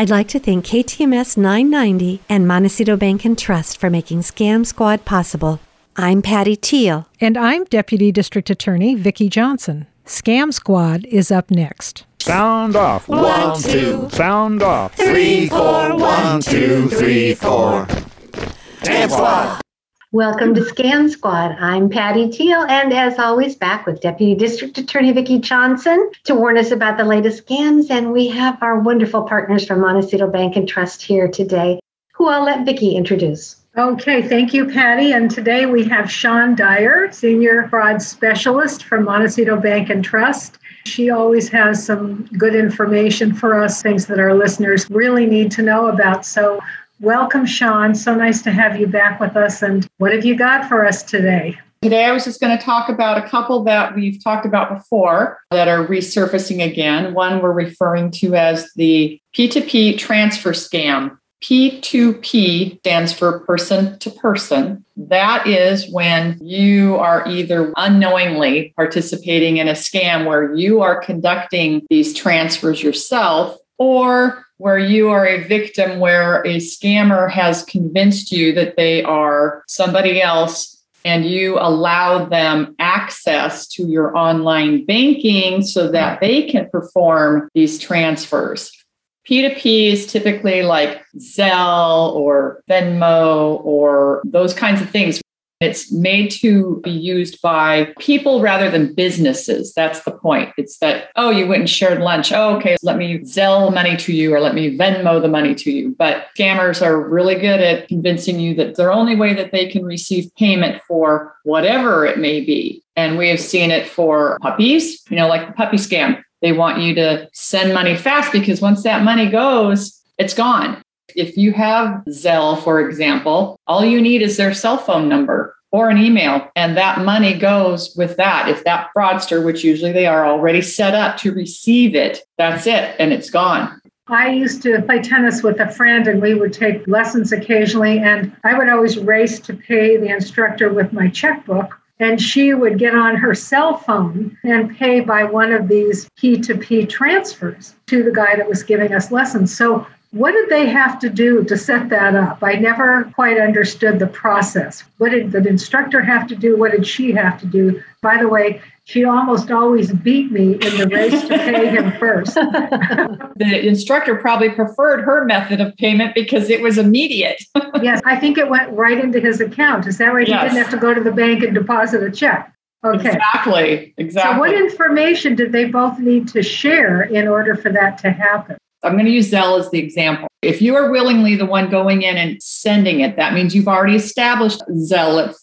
I'd like to thank KTMS 990 and Montecito Bank and Trust for making Scam Squad possible. I'm Patty Teal. And I'm Deputy District Attorney Vicki Johnson. Scam Squad is up next. Sound off. One, two. Sound off. Three, four. One, two, three, four. Scam Squad. Welcome to Scam Squad. I'm Patty Teal, and as always, back with Deputy District Attorney Vicki Johnson to warn us about the latest scams. And we have our wonderful partners from Montecito Bank and Trust here today, who I'll let Vicki introduce. Okay, thank you, Patty. And today we have Sean Dyer, Senior Fraud Specialist from Montecito Bank and Trust. She always has some good information for us, things that our listeners really need to know about. So, welcome, Sean. So nice to have you back with us. And what have you got for us today? Today, I was just going to talk about a couple that we've talked about before that are resurfacing again. One we're referring to as the P2P transfer scam. P2P stands for person to person. That is when you are either unknowingly participating in a scam where you are conducting these transfers yourself, or where you are a victim where a scammer has convinced you that they are somebody else and you allow them access to your online banking so that they can perform these transfers. P2P is typically like Zelle or Venmo or those kinds of things. It's made to be used by people rather than businesses. That's the point. It's that, oh, you went and shared lunch. Oh, okay, let me Zelle money to you or let me Venmo the money to you. But scammers are really good at convincing you that their only way that they can receive payment for whatever it may be. And we have seen it for puppies, you know, like the puppy scam. They want you to send money fast because once that money goes, it's gone. If you have Zelle, for example, all you need is their cell phone number or an email, and that money goes with that. If that fraudster, which usually they are already set up to receive it, that's it, and it's gone. I used to play tennis with a friend, and we would take lessons occasionally. And I would always race to pay the instructor with my checkbook and she would get on her cell phone and pay by one of these P2P transfers to the guy that was giving us lessons. So, what did they have to do to set that up? I never quite understood the process. What did the instructor have to do? What did she have to do? By the way, she almost always beat me in the race to pay him first. the instructor probably preferred her method of payment because it was immediate. yes, I think it went right into his account. Is that right? Yes. He didn't have to go to the bank and deposit a check. Okay. Exactly. Exactly. So, what information did they both need to share in order for that to happen? I'm going to use Zelle as the example. If you are willingly the one going in and sending it, that means you've already established Zelle.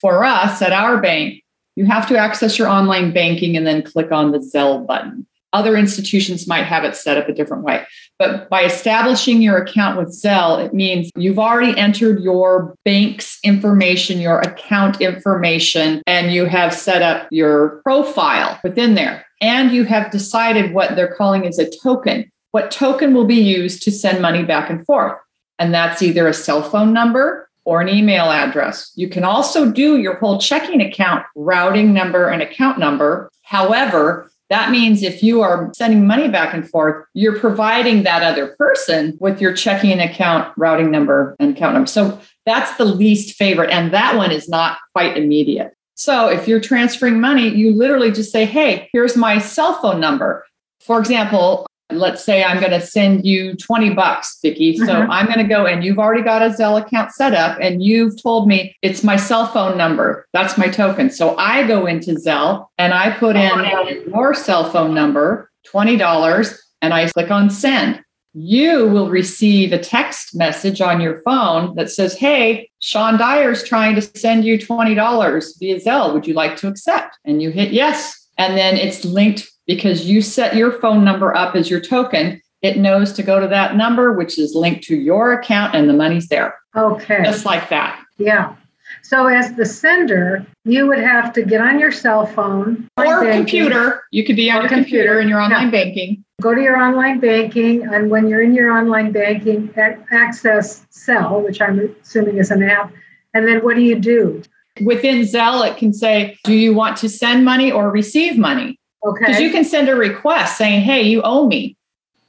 For us at our bank, you have to access your online banking and then click on the Zelle button. Other institutions might have it set up a different way. But by establishing your account with Zelle, it means you've already entered your bank's information, your account information, and you have set up your profile within there. And you have decided what they're calling is a token. What token will be used to send money back and forth? And that's either a cell phone number, or an email address. You can also do your whole checking account routing number and account number. However, that means if you are sending money back and forth, you're providing that other person with your checking account routing number and account number. So that's the least favorite. And that one is not quite immediate. So if you're transferring money, you literally just say, hey, here's my cell phone number. For example, let's say I'm going to send you 20 bucks, Vicki. So mm-hmm. I'm going to go and you've already got a Zelle account set up and you've told me it's my cell phone number. That's my token. So I go into Zelle and I put in your cell phone number, $20, and I click on send. You will receive a text message on your phone that says, Hey, Sean Dyer's trying to send you $20 via Zelle. Would you like to accept? And you hit yes. And then it's linked because you set your phone number up as your token. It knows to go to that number, which is linked to your account, and the money's there. Okay. Just like that. Yeah. So, as the sender, you would have to get on your cell phone or banking, computer. You could be on your computer, computer in your online yeah. banking. Go to your online banking, and when you're in your online banking, access Zelle, which I'm assuming is an app. And then what do you do? Within Zelle, it can say, Do you want to send money or receive money? Okay. Because you can send a request saying, hey, you owe me.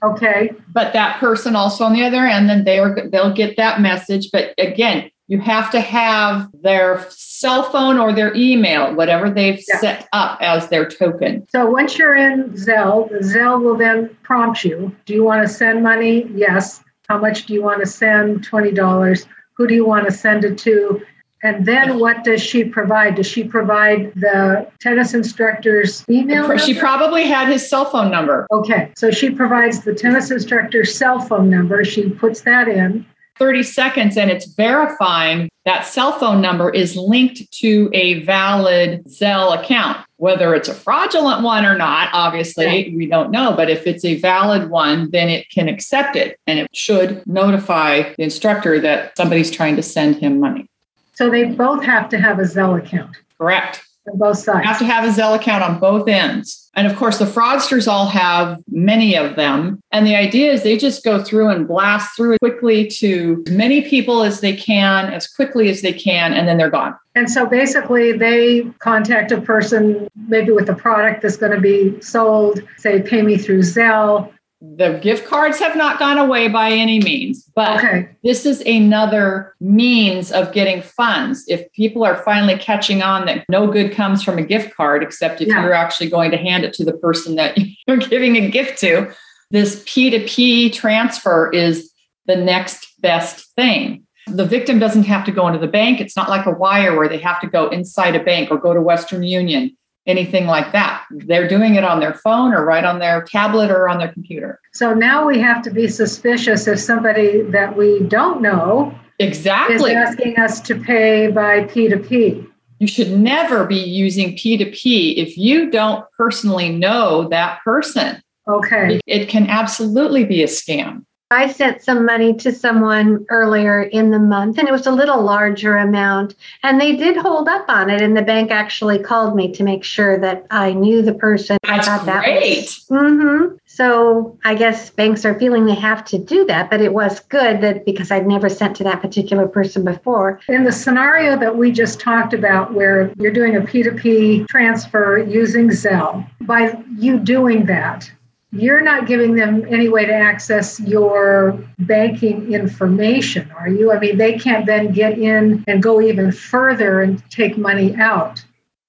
Okay. But that person also on the other end, then they are they'll get that message. But again, you have to have their cell phone or their email, whatever they've yeah. set up as their token. So once you're in Zelle, Zelle will then prompt you Do you want to send money? Yes. How much do you want to send? $20. Who do you want to send it to? And then what does she provide? Does she provide the tennis instructor's email? She number? probably had his cell phone number. Okay. So she provides the tennis instructor's cell phone number. She puts that in. 30 seconds and it's verifying that cell phone number is linked to a valid Zelle account. Whether it's a fraudulent one or not, obviously, yeah. we don't know. But if it's a valid one, then it can accept it and it should notify the instructor that somebody's trying to send him money. So they both have to have a Zelle account. Correct. On both sides. You have to have a Zelle account on both ends. And of course, the fraudsters all have many of them. And the idea is they just go through and blast through quickly to as many people as they can, as quickly as they can, and then they're gone. And so basically, they contact a person maybe with a product that's going to be sold, say, pay me through Zelle the gift cards have not gone away by any means, but okay. this is another means of getting funds. If people are finally catching on that no good comes from a gift card, except if yeah. you're actually going to hand it to the person that you're giving a gift to, this P2P transfer is the next best thing. The victim doesn't have to go into the bank. It's not like a wire where they have to go inside a bank or go to Western Union anything like that. They're doing it on their phone or right on their tablet or on their computer. So now we have to be suspicious if somebody that we don't know exactly is asking us to pay by P2P. You should never be using P2P if you don't personally know that person. Okay. It can absolutely be a scam. I sent some money to someone earlier in the month and it was a little larger amount. And they did hold up on it. And the bank actually called me to make sure that I knew the person. That's I that great. Was, mm-hmm. So I guess banks are feeling they have to do that. But it was good that because I'd never sent to that particular person before. In the scenario that we just talked about, where you're doing a P2P transfer using Zelle, by you doing that, you're not giving them any way to access your banking information, are you? I mean, they can't then get in and go even further and take money out.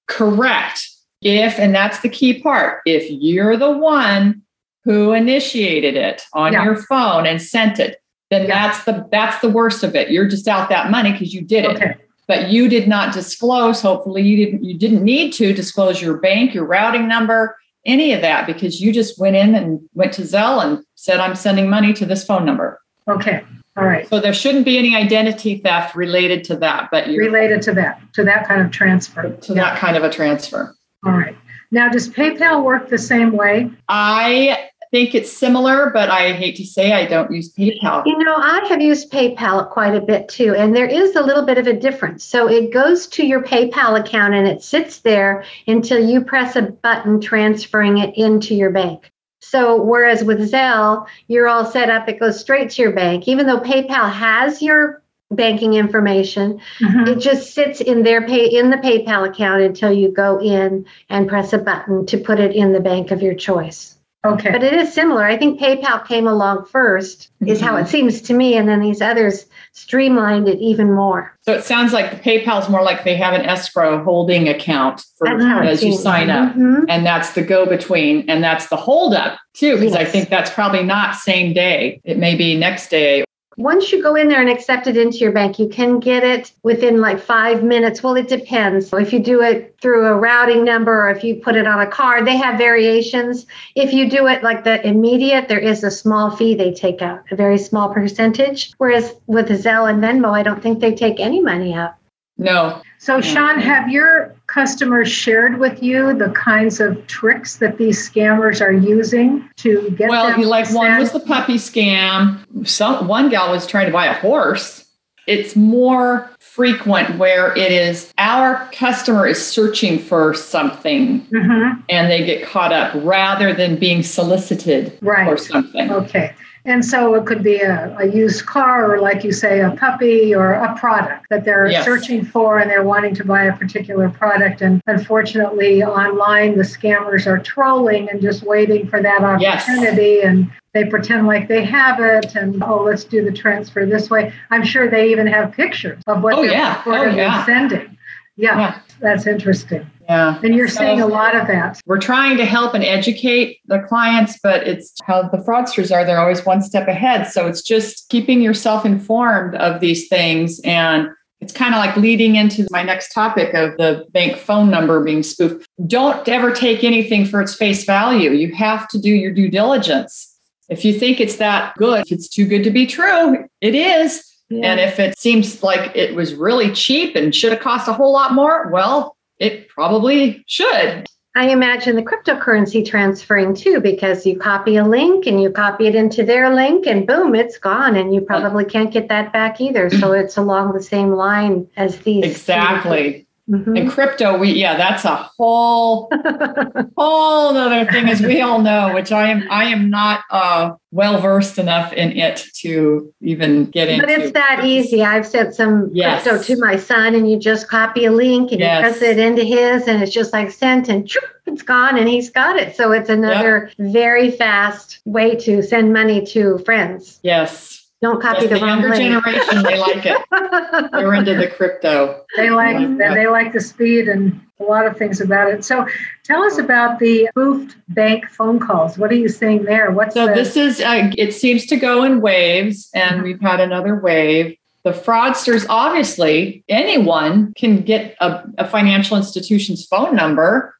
Correct. If, and that's the key part, if you're the one who initiated it on yeah. your phone and sent it, then yeah. that's the that's the worst of it. You're just out that money because you did it. Okay. But you did not disclose, hopefully you didn't you didn't need to disclose your bank, your routing number, any of that because you just went in and went to Zelle and said, I'm sending money to this phone number. Okay. All right. So there shouldn't be any identity theft related to that, but related to that, to that kind of transfer. To yeah. that kind of a transfer. All right. Now, does PayPal work the same way? I think it's similar, but I hate to say I don't use PayPal. You know, I have used PayPal quite a bit too, and there is a little bit of a difference. So it goes to your PayPal account and it sits there until you press a button transferring it into your bank. So whereas with Zelle, you're all set up, it goes straight to your bank. Even though PayPal has your banking information, mm-hmm. it just sits in their pay in the PayPal account until you go in and press a button to put it in the bank of your choice. Okay. But it is similar. I think PayPal came along 1st is mm-hmm. how it seems to me. And then these others streamlined it even more. So it sounds like the PayPal is more like they have an escrow holding account for as you sign up. Mm-hmm. And that's the go between. And that's the hold up too, because yes. I think that's probably not same day. It may be next day once you go in there and accept it into your bank, you can get it within like five minutes. Well, it depends. If you do it through a routing number or if you put it on a card, they have variations. If you do it like the immediate, there is a small fee they take out, a very small percentage. Whereas with Zelle and Venmo, I don't think they take any money out. No. So, Sean, have your customers shared with you the kinds of tricks that these scammers are using to get well, them? Well, like one was the puppy scam. Some one gal was trying to buy a horse. It's more frequent where it is our customer is searching for something mm-hmm. and they get caught up rather than being solicited right. for something. Okay. And so it could be a, a, used car, or like you say, a puppy or a product that they're yes. searching for and they're wanting to buy a particular product. And unfortunately, online, the scammers are trolling and just waiting for that opportunity. Yes. And they pretend like they have it and oh let's do the transfer this way i'm sure they even have pictures of what Oh, they're yeah. Oh, yeah. sending yeah, Yeah. that's interesting Yeah. and you're So- seeing a lot of that we're trying to help and educate the clients, but it's how the fraudsters are. They're always one step ahead. So it's just keeping yourself informed of these things. And it's kind of like leading into my next topic of the bank phone number being spoofed. Don't ever take anything for its face value. You have to do your due diligence. If you think it's that good, if it's too good to be true, it is. And if it seems like it was really cheap and should have cost a whole lot more, well, it probably should. I imagine the cryptocurrency transferring too, because you copy a link and you copy it into their link, and boom, it's gone, and you probably can't get that back either. So it's along the same line as these. Exactly. Mhm. And crypto, we yeah, that's a whole whole other thing, as we all know, which I am I am not uh, well versed enough in it to even get into. But it's that easy. I've sent some Yes. crypto to my son, and you just copy a link and Yes. you press it into his, and it's just like sent, and choop, it's gone, and he's got it. So it's another very fast way to send money to friends. Yes. Don't copy the, the wrong younger link. generation, they like it. They're into the crypto. they like Yeah. they like the speed and a lot of things about it so tell us about the spoofed bank phone calls what are you seeing there what's So the, this is uh, it seems to go in waves, and we've had another wave. The fraudsters, obviously, anyone can get a, a financial institution's phone number.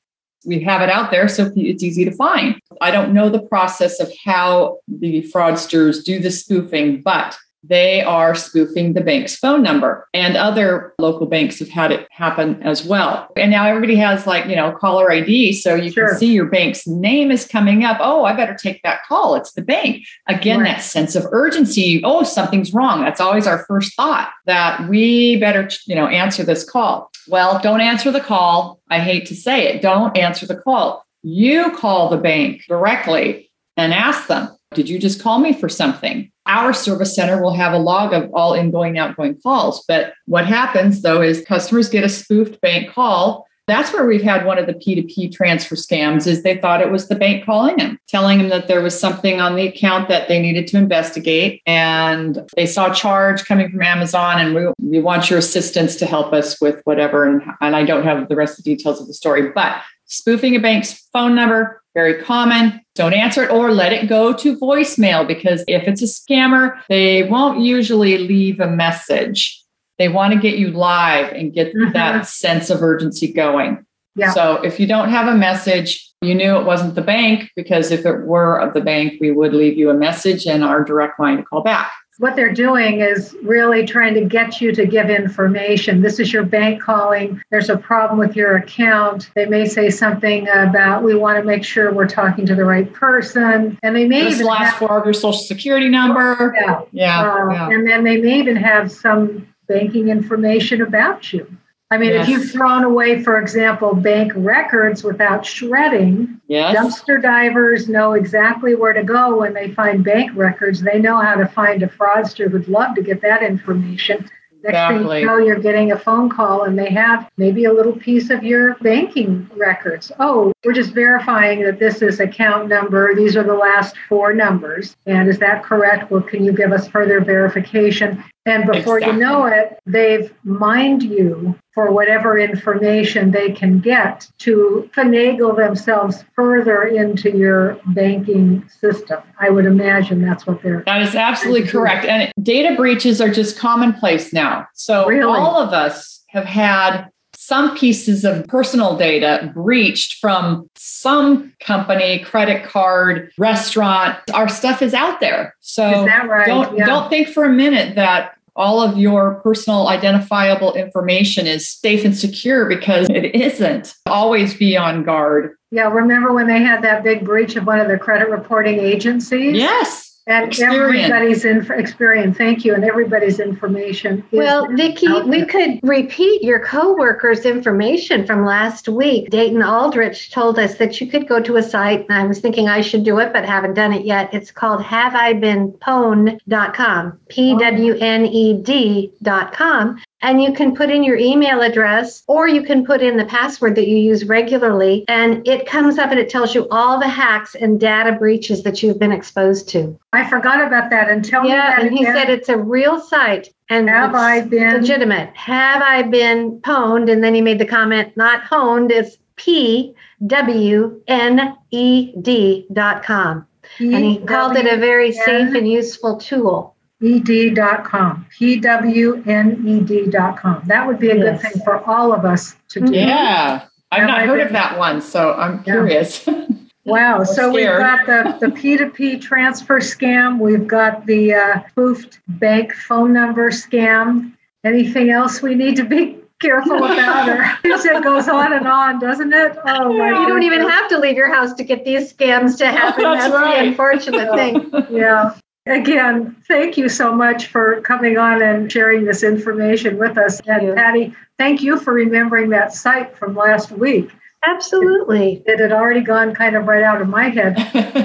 We have it out there, so it's easy to find. I don't know the process of how the fraudsters do the spoofing, but they are spoofing the bank's phone number. And other local banks have had it happen as well. And now everybody has like, you know, caller ID. So you Sure. can see your bank's name is coming up. Oh, I better take that call. It's the bank. Again, Right. that sense of urgency. Oh, something's wrong. That's always our first thought that we better, you know, answer this call. Well, don't answer the call. I hate to say it. Don't answer the call. You call the bank directly and ask them, did you just call me for something? Our service center will have a log of all ingoing, outgoing calls. But what happens though is customers get a spoofed bank call. That's where we've had one of the P2P transfer scams is they thought it was the bank calling them, telling them that there was something on the account that they needed to investigate. And they saw a charge coming from Amazon and we, we want your assistance to help us with whatever. And, and I don't have the rest of the details of the story, but spoofing a bank's phone number, very common. Don't answer it or let it go to voicemail because if it's a scammer, they won't usually leave a message. They want to get you live and get Mhm. that sense of urgency going. Yeah. So if you don't have a message, you knew it wasn't the bank because if it were of the bank, we would leave you a message and our direct line to call back. What they're doing is really trying to get you to give information. This is your bank calling. There's a problem with your account. They may say something about we want to make sure we're talking to the right person, and they may Just even last have, four of your social security number. yeah, Yeah. uh, yeah. and then they may even have some banking information about you. I mean, if you've thrown away, for example, bank records without shredding, Yes. dumpster divers know exactly where to go when they find bank records. They know how to find a fraudster who'd love to get that information. Next thing you know, you're getting a phone call and they have maybe a little piece of your banking records. Oh, we're just verifying that this is account number. These are the last four numbers. And is that correct? Well, can you give us further verification? And before you know it, they've mined you for whatever information they can get to finagle themselves further into your banking system. I would imagine that's what they're. That is absolutely mm-hmm. correct. And data breaches are just commonplace now. So Really? all of us have had some pieces of personal data breached from some company, credit card, restaurant. Our stuff is out there. So Is that right? don't Yeah. don't think for a minute that all of your personal identifiable information is safe and secure because it isn't. Always be on guard. Yeah, remember when they had that big breach of one of the credit reporting agencies? Yes. And Experian. everybody's in Experian, thank you, and everybody's information. is Well, Vicki, we could repeat your coworker's information from last week. Dayton Aldrich told us that you could go to a site, and I was thinking I should do it, but haven't done it yet. It's called haveibeenpwned.com, P W N E D.com. and you can put in your email address or you can put in the password that you use regularly and it comes up and it tells you all the hacks and data breaches that you've been exposed to. I forgot about that and tell yeah, me that and he again. said it's a real site and Have it's I been- legitimate. Have I been pwned? And then he made the comment, not honed, it's P W N E D dot com. And he called it a very safe and useful tool. ed.com pwned.com that would be a Yes. good thing for all of us to do Yeah. I've Have not I heard been- of that one, so I'm Yeah. curious. wow I'm so we've got the, the p2p transfer scam we've got the uh, spoofed bank phone number scam anything else we need to be careful about or it goes on and on doesn't it oh my You don't even have to leave your house to get these scams to happen. That's That's, right. the unfortunate thing. yeah again thank you so much for coming on and sharing this information with us and you. patty thank you for remembering that site from last week Absolutely. it had already gone kind of right out of my head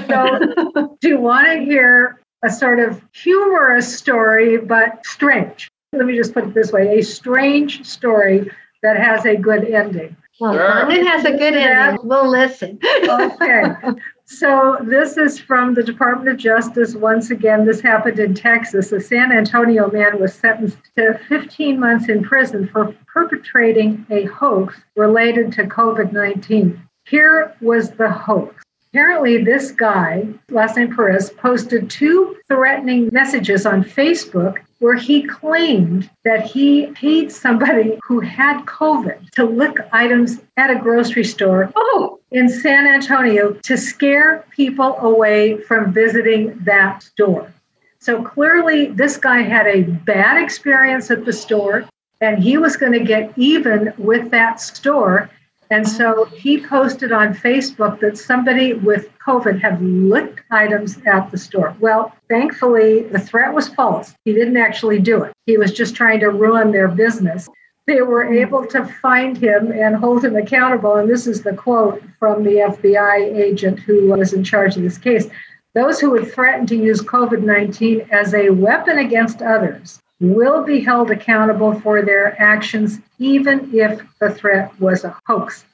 so do you want to hear a sort of humorous story but strange let me just put it this way a strange story that has a good ending Well, Sure. it has a good ending. We'll listen. okay. So this is from the Department of Justice. Once again, this happened in Texas. A San Antonio man was sentenced to 15 months in prison for perpetrating a hoax related to COVID 19. Here was the hoax. Apparently, this guy, last name Perez, posted two threatening messages on Facebook where he claimed that he paid somebody who had COVID to lick items at a grocery store Oh, in San Antonio to scare people away from visiting that store. So clearly, this guy had a bad experience at the store and he was going to get even with that store. And so he posted on Facebook that somebody with COVID had licked items at the store. Well, thankfully, the threat was false. He didn't actually do it, he was just trying to ruin their business they were able to find him and hold him accountable. And this is the quote from the FBI agent who was in charge of this case. Those who would threaten to use COVID 19 as a weapon against others will be held accountable for their actions, even if the threat was a hoax,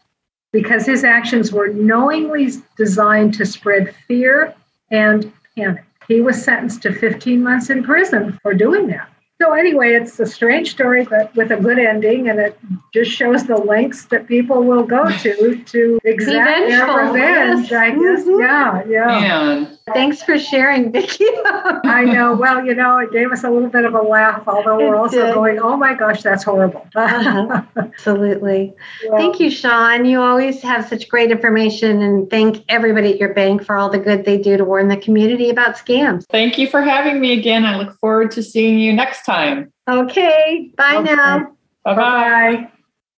because his actions were knowingly designed to spread fear and panic. He was sentenced to 15 months in prison for doing that. So anyway, it's a strange story, but with a good ending, and it just shows the lengths that people will go to to exact their revenge. yes. I guess, Mhm. yeah, yeah. Man. Thanks for sharing, Vicki. I know. Well, you know, it gave us a little bit of a laugh, although we're It also did. going, "Oh my gosh, that's horrible." Uh-huh. Absolutely. Well, Thank you, Sean. You always have such great information, and thank everybody at your bank for all the good they do to warn the community about scams. Thank you for having me again. I look forward to seeing you next time. Okay, bye Okay. now. Bye bye. Bye.